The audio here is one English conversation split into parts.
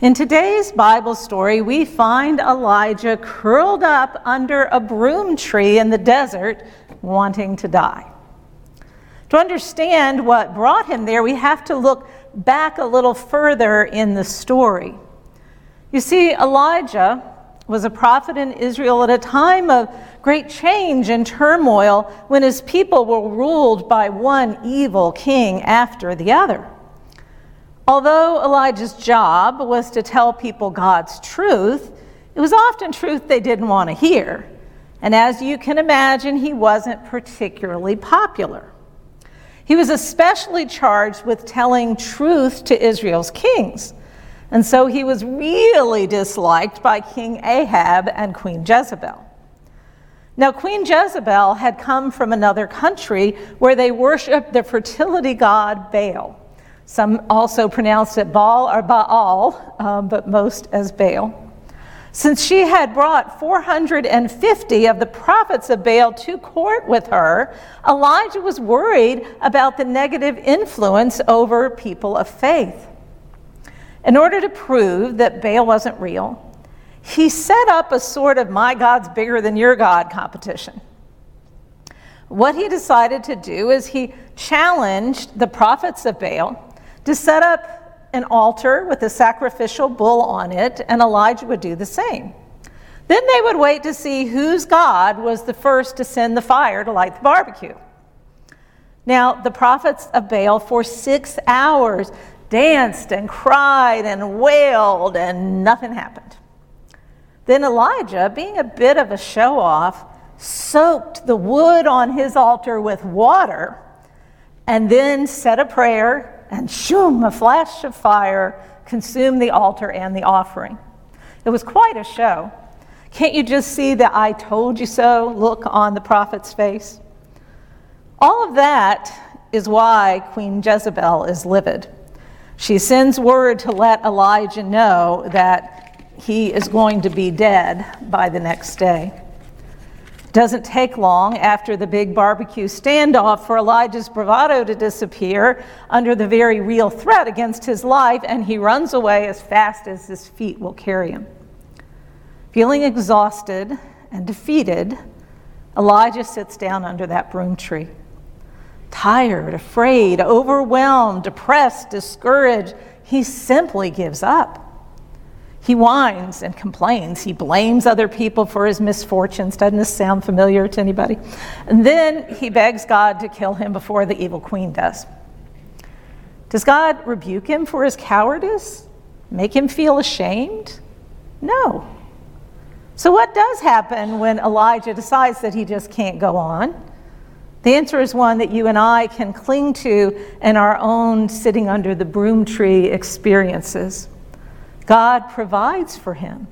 In today's Bible story, we find Elijah curled up under a broom tree in the desert, wanting to die. To understand what brought him there, we have to look back a little further in the story. You see, Elijah was a prophet in Israel at a time of great change and turmoil when his people were ruled by one evil king after the other. Although Elijah's job was to tell people God's truth, it was often truth they didn't want to hear. And as you can imagine, he wasn't particularly popular. He was especially charged with telling truth to Israel's kings. And so he was really disliked by King Ahab and Queen Jezebel. Now, Queen Jezebel had come from another country where they worshiped the fertility god Baal. Some also pronounce it Baal or Baal, um, but most as Baal. Since she had brought 450 of the prophets of Baal to court with her, Elijah was worried about the negative influence over people of faith. In order to prove that Baal wasn't real, he set up a sort of my God's bigger than your God competition. What he decided to do is he challenged the prophets of Baal to set up an altar with a sacrificial bull on it, and Elijah would do the same. Then they would wait to see whose God was the first to send the fire to light the barbecue. Now, the prophets of Baal for six hours danced and cried and wailed, and nothing happened. Then Elijah, being a bit of a show off, soaked the wood on his altar with water and then said a prayer and shoom, a flash of fire consumed the altar and the offering. It was quite a show. Can't you just see the I told you so look on the prophet's face? All of that is why Queen Jezebel is livid. She sends word to let Elijah know that he is going to be dead by the next day. It doesn't take long after the big barbecue standoff for Elijah's bravado to disappear under the very real threat against his life, and he runs away as fast as his feet will carry him. Feeling exhausted and defeated, Elijah sits down under that broom tree. Tired, afraid, overwhelmed, depressed, discouraged, he simply gives up. He whines and complains. He blames other people for his misfortunes. Doesn't this sound familiar to anybody? And then he begs God to kill him before the evil queen does. Does God rebuke him for his cowardice? Make him feel ashamed? No. So, what does happen when Elijah decides that he just can't go on? The answer is one that you and I can cling to in our own sitting under the broom tree experiences. God provides for him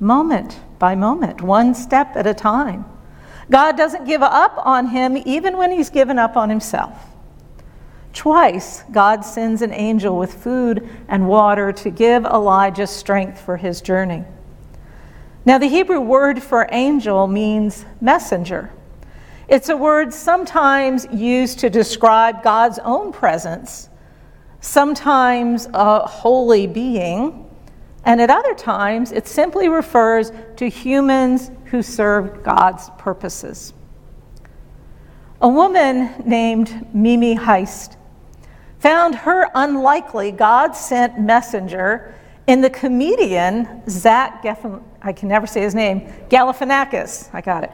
moment by moment, one step at a time. God doesn't give up on him even when he's given up on himself. Twice, God sends an angel with food and water to give Elijah strength for his journey. Now, the Hebrew word for angel means messenger. It's a word sometimes used to describe God's own presence, sometimes a holy being, and at other times, it simply refers to humans who serve God's purposes. A woman named Mimi Haist found her unlikely God sent messenger in the comedian Zach Geffen, I can never say his name, Galifianakis. I got it.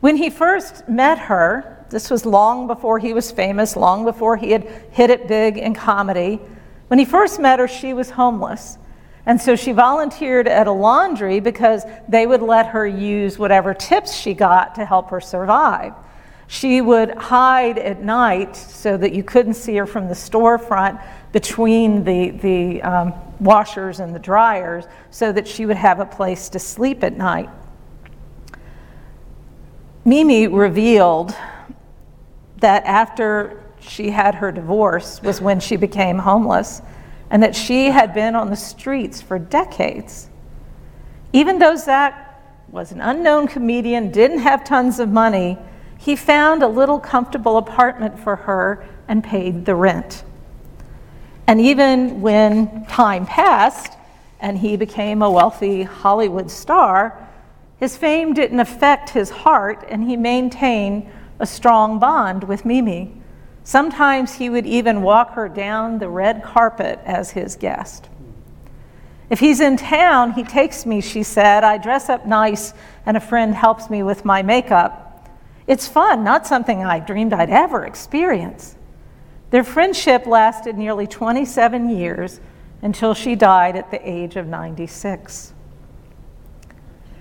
When he first met her, this was long before he was famous, long before he had hit it big in comedy. When he first met her, she was homeless. And so she volunteered at a laundry because they would let her use whatever tips she got to help her survive. She would hide at night so that you couldn't see her from the storefront between the, the um, washers and the dryers so that she would have a place to sleep at night. Mimi revealed that after she had her divorce was when she became homeless and that she had been on the streets for decades. Even though Zach was an unknown comedian, didn't have tons of money, he found a little comfortable apartment for her and paid the rent. And even when time passed and he became a wealthy Hollywood star, his fame didn't affect his heart, and he maintained a strong bond with Mimi. Sometimes he would even walk her down the red carpet as his guest. If he's in town, he takes me, she said. I dress up nice, and a friend helps me with my makeup. It's fun, not something I dreamed I'd ever experience. Their friendship lasted nearly 27 years until she died at the age of 96.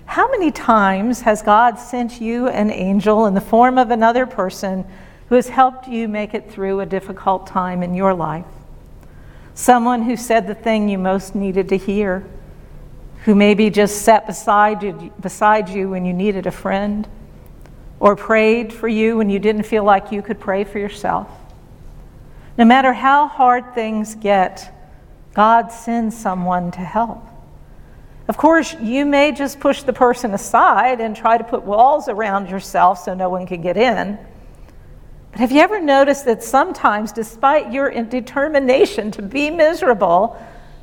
How many times has God sent you an angel in the form of another person who has helped you make it through a difficult time in your life? Someone who said the thing you most needed to hear, who maybe just sat beside you, beside you when you needed a friend, or prayed for you when you didn't feel like you could pray for yourself. No matter how hard things get, God sends someone to help. Of course, you may just push the person aside and try to put walls around yourself so no one can get in. But have you ever noticed that sometimes, despite your determination to be miserable,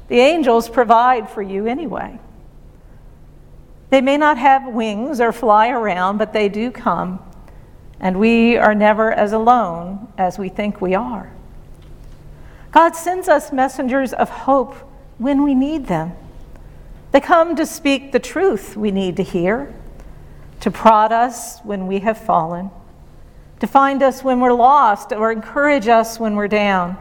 the angels provide for you anyway? They may not have wings or fly around, but they do come, and we are never as alone as we think we are. God sends us messengers of hope when we need them. They come to speak the truth we need to hear, to prod us when we have fallen, to find us when we're lost, or encourage us when we're down.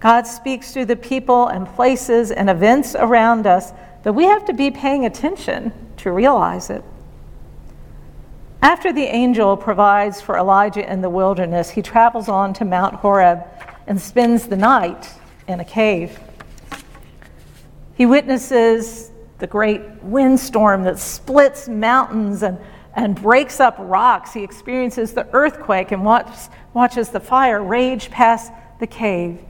God speaks through the people and places and events around us, but we have to be paying attention to realize it. After the angel provides for Elijah in the wilderness, he travels on to Mount Horeb and spends the night in a cave. He witnesses the great windstorm that splits mountains and, and breaks up rocks. He experiences the earthquake and watch, watches the fire rage past the cave.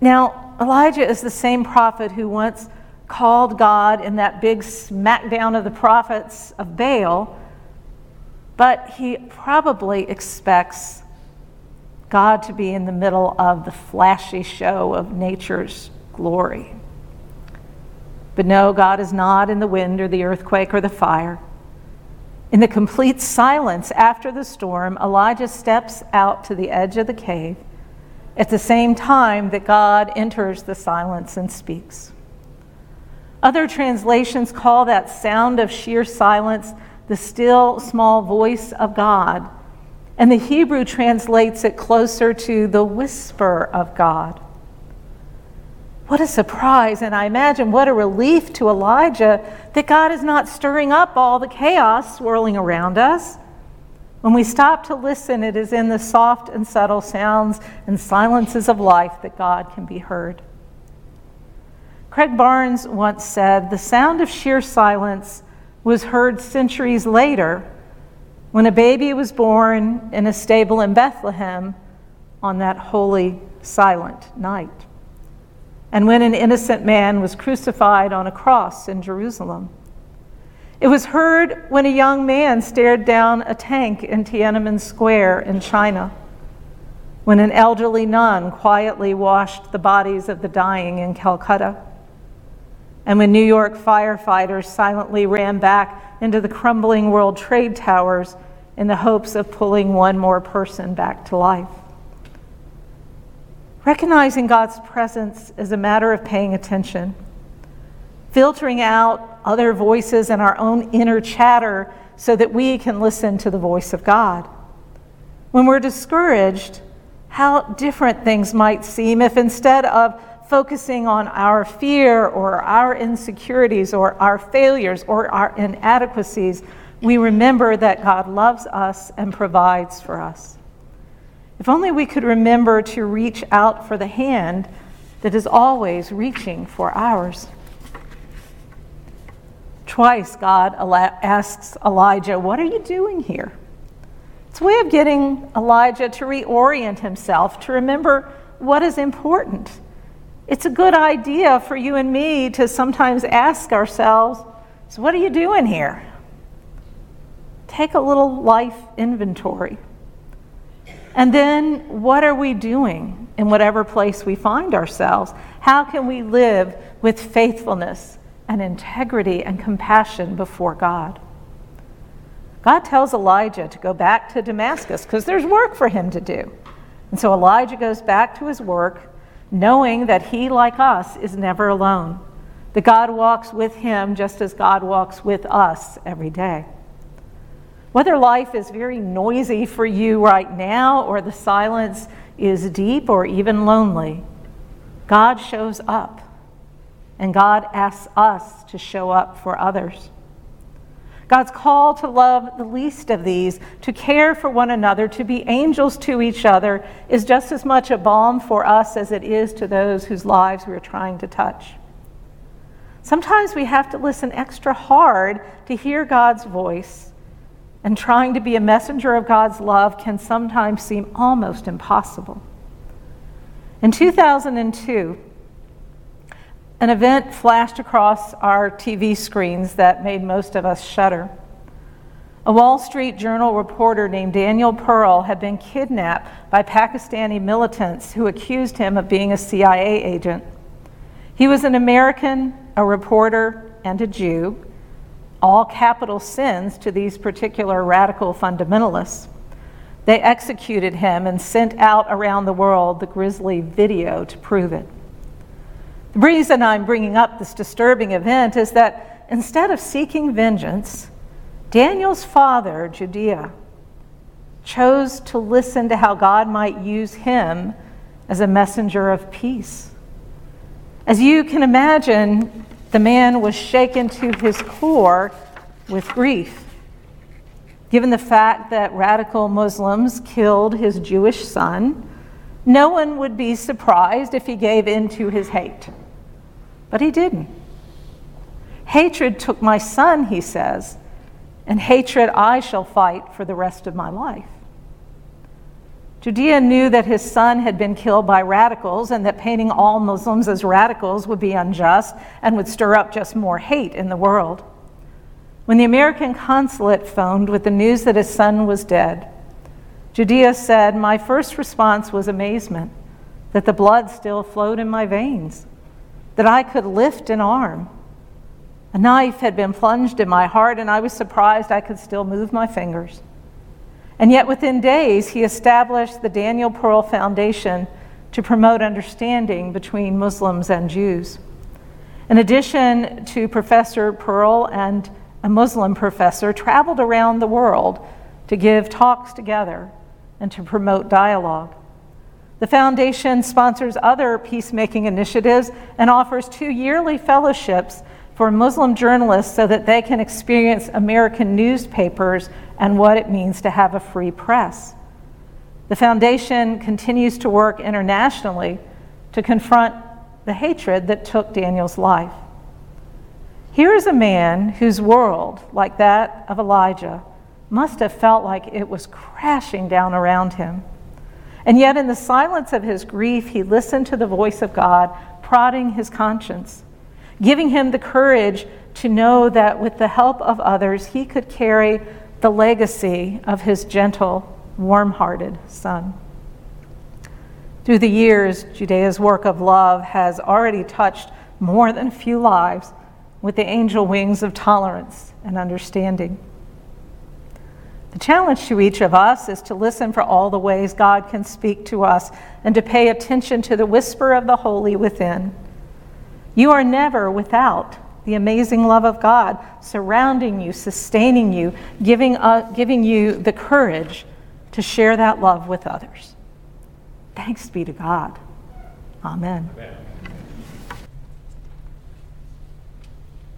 Now, Elijah is the same prophet who once called God in that big smackdown of the prophets of Baal, but he probably expects God to be in the middle of the flashy show of nature's glory. But no, God is not in the wind or the earthquake or the fire. In the complete silence after the storm, Elijah steps out to the edge of the cave at the same time that God enters the silence and speaks. Other translations call that sound of sheer silence the still small voice of God, and the Hebrew translates it closer to the whisper of God. What a surprise, and I imagine what a relief to Elijah that God is not stirring up all the chaos swirling around us. When we stop to listen, it is in the soft and subtle sounds and silences of life that God can be heard. Craig Barnes once said the sound of sheer silence was heard centuries later when a baby was born in a stable in Bethlehem on that holy, silent night and when an innocent man was crucified on a cross in Jerusalem. It was heard when a young man stared down a tank in Tiananmen Square in China, when an elderly nun quietly washed the bodies of the dying in Calcutta, and when New York firefighters silently ran back into the crumbling World Trade Towers in the hopes of pulling one more person back to life. Recognizing God's presence is a matter of paying attention, filtering out other voices and our own inner chatter so that we can listen to the voice of God. When we're discouraged, how different things might seem if instead of focusing on our fear or our insecurities or our failures or our inadequacies, we remember that God loves us and provides for us. If only we could remember to reach out for the hand that is always reaching for ours. Twice, God asks Elijah, What are you doing here? It's a way of getting Elijah to reorient himself, to remember what is important. It's a good idea for you and me to sometimes ask ourselves, So, what are you doing here? Take a little life inventory. And then what are we doing in whatever place we find ourselves? How can we live with faithfulness and integrity and compassion before God? God tells Elijah to go back to Damascus because there's work for him to do. And so Elijah goes back to his work, knowing that he, like us, is never alone, that God walks with him just as God walks with us every day. Whether life is very noisy for you right now, or the silence is deep or even lonely, God shows up. And God asks us to show up for others. God's call to love the least of these, to care for one another, to be angels to each other, is just as much a balm for us as it is to those whose lives we are trying to touch. Sometimes we have to listen extra hard to hear God's voice, and trying to be a messenger of God's love can sometimes seem almost impossible. In 2002, an event flashed across our TV screens that made most of us shudder. A Wall Street Journal reporter named Daniel Pearl had been kidnapped by Pakistani militants who accused him of being a CIA agent. He was an American, a reporter, and a Jew, all capital sins to these particular radical fundamentalists. They executed him and sent out around the world the grisly video to prove it. The reason I'm bringing up this disturbing event is that instead of seeking vengeance, Daniel's father, Judea, chose to listen to how God might use him as a messenger of peace. As you can imagine, the man was shaken to his core with grief. Given the fact that radical Muslims killed his Jewish son, no one would be surprised if he gave in to his hate. But he didn't. Hatred took my son, he says, and hatred I shall fight for the rest of my life. Judea knew that his son had been killed by radicals and that painting all Muslims as radicals would be unjust and would stir up just more hate in the world. When the American consulate phoned with the news that his son was dead, Judea said, My first response was amazement that the blood still flowed in my veins that I could lift an arm. A knife had been plunged in my heart, and I was surprised I could still move my fingers. And yet, within days, he established the Daniel Pearl Foundation to promote understanding between Muslims and Jews. In addition to Professor Pearl and a Muslim professor, traveled around the world to give talks together and to promote dialogue. The foundation sponsors other peacemaking initiatives and offers two yearly fellowships for Muslim journalists so that they can experience American newspapers and what it means to have a free press. The foundation continues to work internationally to confront the hatred that took Daniel's life. Here is a man whose world, like that of Elijah, must have felt like it was crashing down around him. And yet, in the silence of his grief, he listened to the voice of God, prodding his conscience, giving him the courage to know that with the help of others, he could carry the legacy of his gentle, warm hearted son. Through the years, Judea's work of love has already touched more than a few lives with the angel wings of tolerance and understanding. The challenge to each of us is to listen for all the ways God can speak to us and to pay attention to the whisper of the holy within. You are never without the amazing love of God surrounding you, sustaining you, giving, uh, giving you the courage to share that love with others. Thanks be to God. Amen. Amen.